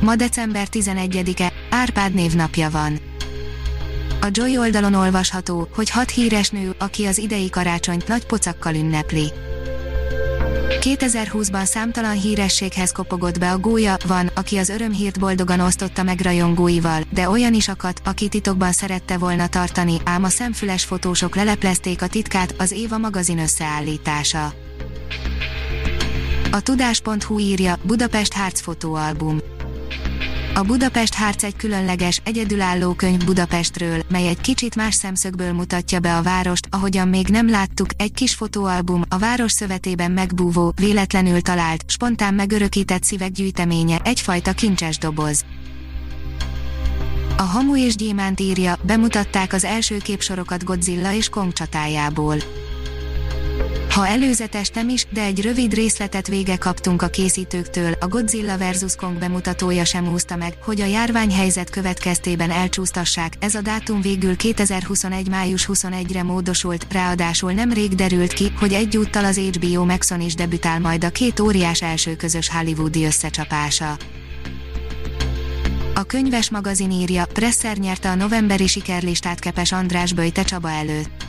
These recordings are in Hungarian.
Ma december 11-e, Árpád névnapja van. A Joy oldalon olvasható, hogy hat híres nő, aki az idei karácsonyt nagy pocakkal ünnepli. 2020-ban számtalan hírességhez kopogott be a gólya, van, aki az örömhírt boldogan osztotta meg rajongóival, de olyan is akadt, aki titokban szerette volna tartani, ám a szemfüles fotósok leleplezték a titkát, az Éva magazin összeállítása. A tudás.hu írja, Budapest Harc fotóalbum. A Budapest Harc egy különleges, egyedülálló könyv Budapestről, mely egy kicsit más szemszögből mutatja be a várost, ahogyan még nem láttuk, egy kis fotóalbum, a város szövetében megbúvó, véletlenül talált, spontán megörökített szívek gyűjteménye, egyfajta kincses doboz. A Hamu és Gyémánt írja, bemutatták az első képsorokat Godzilla és Kong csatájából. Ha előzetes nem is, de egy rövid részletet vége kaptunk a készítőktől, a Godzilla vs. Kong bemutatója sem húzta meg, hogy a járványhelyzet következtében elcsúsztassák, ez a dátum végül 2021. május 21-re módosult, ráadásul nemrég derült ki, hogy egyúttal az HBO Maxon is debütál majd a két óriás első közös hollywoodi összecsapása. A könyves magazin írja, Presser nyerte a novemberi sikerlistát Kepes András Böjte Csaba előtt.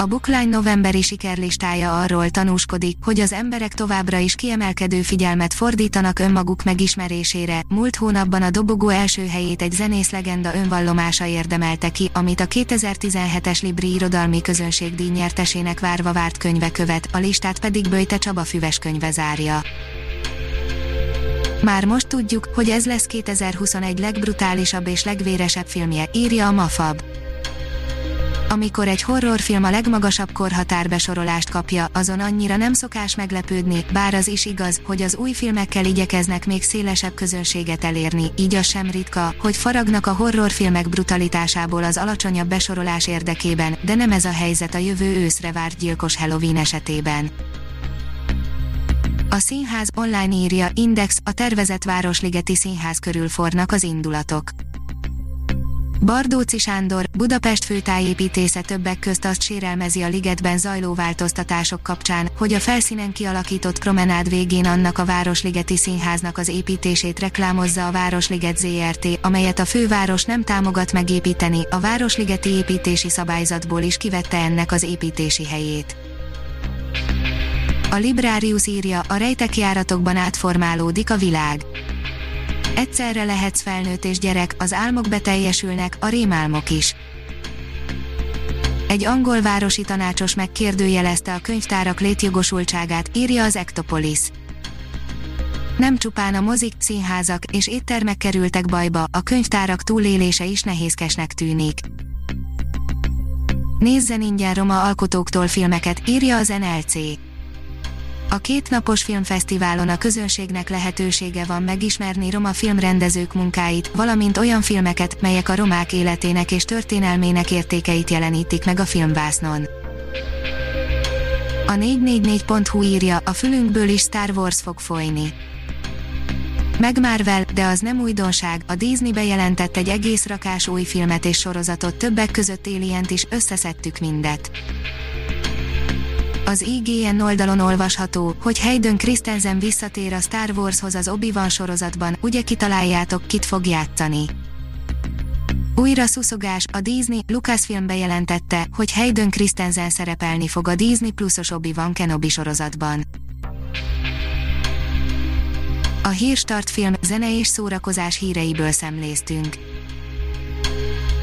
A Bookline novemberi sikerlistája arról tanúskodik, hogy az emberek továbbra is kiemelkedő figyelmet fordítanak önmaguk megismerésére. Múlt hónapban a dobogó első helyét egy zenész legenda önvallomása érdemelte ki, amit a 2017-es Libri irodalmi közönségdíj nyertesének várva várt könyve követ, a listát pedig Böjte Csaba füves könyve zárja. Már most tudjuk, hogy ez lesz 2021 legbrutálisabb és legvéresebb filmje, írja a Mafab amikor egy horrorfilm a legmagasabb korhatárbesorolást kapja, azon annyira nem szokás meglepődni, bár az is igaz, hogy az új filmekkel igyekeznek még szélesebb közönséget elérni, így az sem ritka, hogy faragnak a horrorfilmek brutalitásából az alacsonyabb besorolás érdekében, de nem ez a helyzet a jövő őszre várt gyilkos Halloween esetében. A színház online írja Index, a tervezett Városligeti Színház körül fornak az indulatok. Bardóci Sándor, Budapest főtájépítésze többek közt azt sérelmezi a ligetben zajló változtatások kapcsán, hogy a felszínen kialakított promenád végén annak a Városligeti Színháznak az építését reklámozza a Városliget ZRT, amelyet a főváros nem támogat megépíteni, a Városligeti építési szabályzatból is kivette ennek az építési helyét. A Librarius írja, a rejtek járatokban átformálódik a világ Egyszerre lehetsz felnőtt és gyerek, az álmok beteljesülnek, a rémálmok is. Egy angol városi tanácsos megkérdőjelezte a könyvtárak létjogosultságát, írja az Ectopolis. Nem csupán a mozik, színházak és éttermek kerültek bajba, a könyvtárak túlélése is nehézkesnek tűnik. Nézzen ingyen roma alkotóktól filmeket, írja az NLC. A kétnapos filmfesztiválon a közönségnek lehetősége van megismerni roma filmrendezők munkáit, valamint olyan filmeket, melyek a romák életének és történelmének értékeit jelenítik meg a filmvásznon. A 444.hu írja, a fülünkből is Star Wars fog folyni. Meg Marvel, de az nem újdonság, a Disney bejelentett egy egész rakás új filmet és sorozatot többek között alien is, összeszedtük mindet. Az IGN oldalon olvasható, hogy Hayden Christensen visszatér a Star Warshoz az Obi-Wan sorozatban, ugye kitaláljátok, kit fog játszani. Újra szuszogás, a Disney Lucasfilm bejelentette, hogy Hayden Christensen szerepelni fog a Disney pluszos Obi-Wan Kenobi sorozatban. A Hírstart film, zene és szórakozás híreiből szemléztünk.